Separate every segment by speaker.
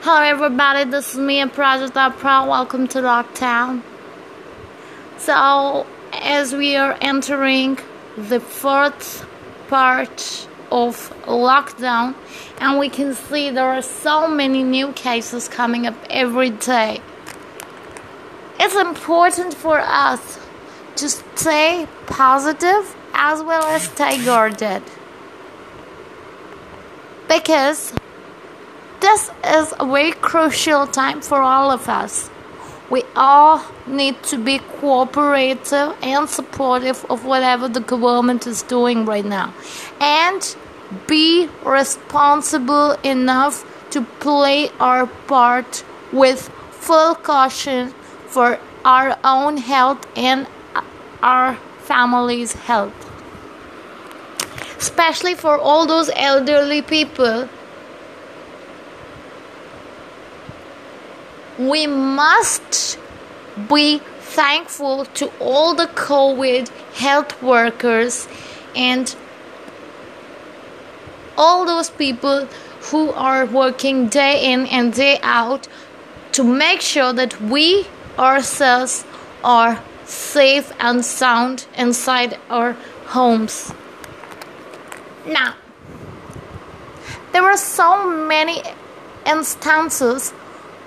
Speaker 1: Hello, everybody. This is me, and Prajita Pro. Welcome to Lockdown. So, as we are entering the fourth part of lockdown, and we can see there are so many new cases coming up every day. It's important for us to stay positive as well as stay guarded because this is a very crucial time for all of us. We all need to be cooperative and supportive of whatever the government is doing right now. And be responsible enough to play our part with full caution for our own health and our family's health. Especially for all those elderly people we must be thankful to all the COVID health workers and all those people who are working day in and day out to make sure that we ourselves are safe and sound inside our homes. Now, there are so many instances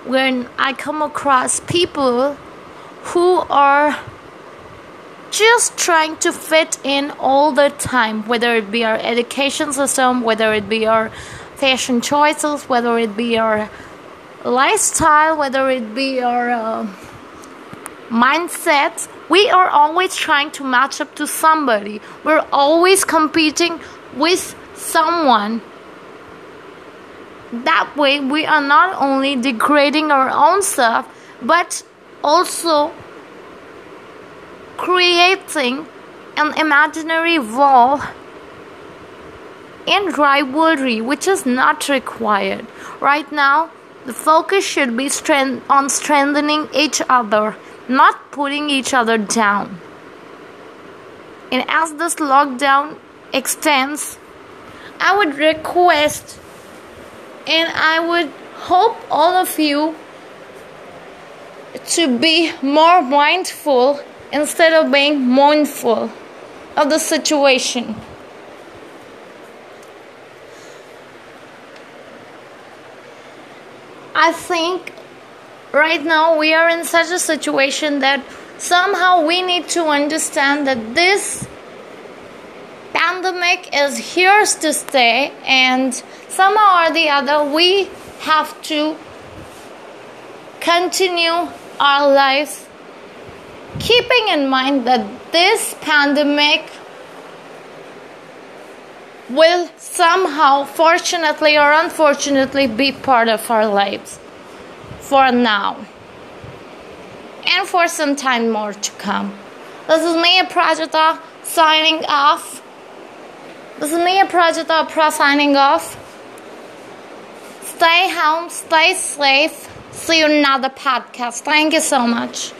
Speaker 1: when I come across people who are just trying to fit in all the time, whether it be our education system, whether it be our fashion choices, whether it be our lifestyle, whether it be our uh, mindset. We are always trying to match up to somebody. We're always competing with someone that way we are not only degrading our own self but also creating an imaginary wall in rivalry which is not required. Right now the focus should be strength- on strengthening each other not putting each other down. And as this lockdown extends i would request and I would hope all of you to be more mindful instead of being mournful of the situation. I think right now we are in such a situation that somehow we need to understand that this pandemic is here to stay, and somehow or the other, we have to continue our lives keeping in mind that this pandemic will somehow, fortunately or unfortunately, be part of our lives for now and for some time more to come. This is me, Prajita, signing off. This is me, Prajita Pro, signing off. Stay home, stay safe. See you in another podcast. Thank you so much.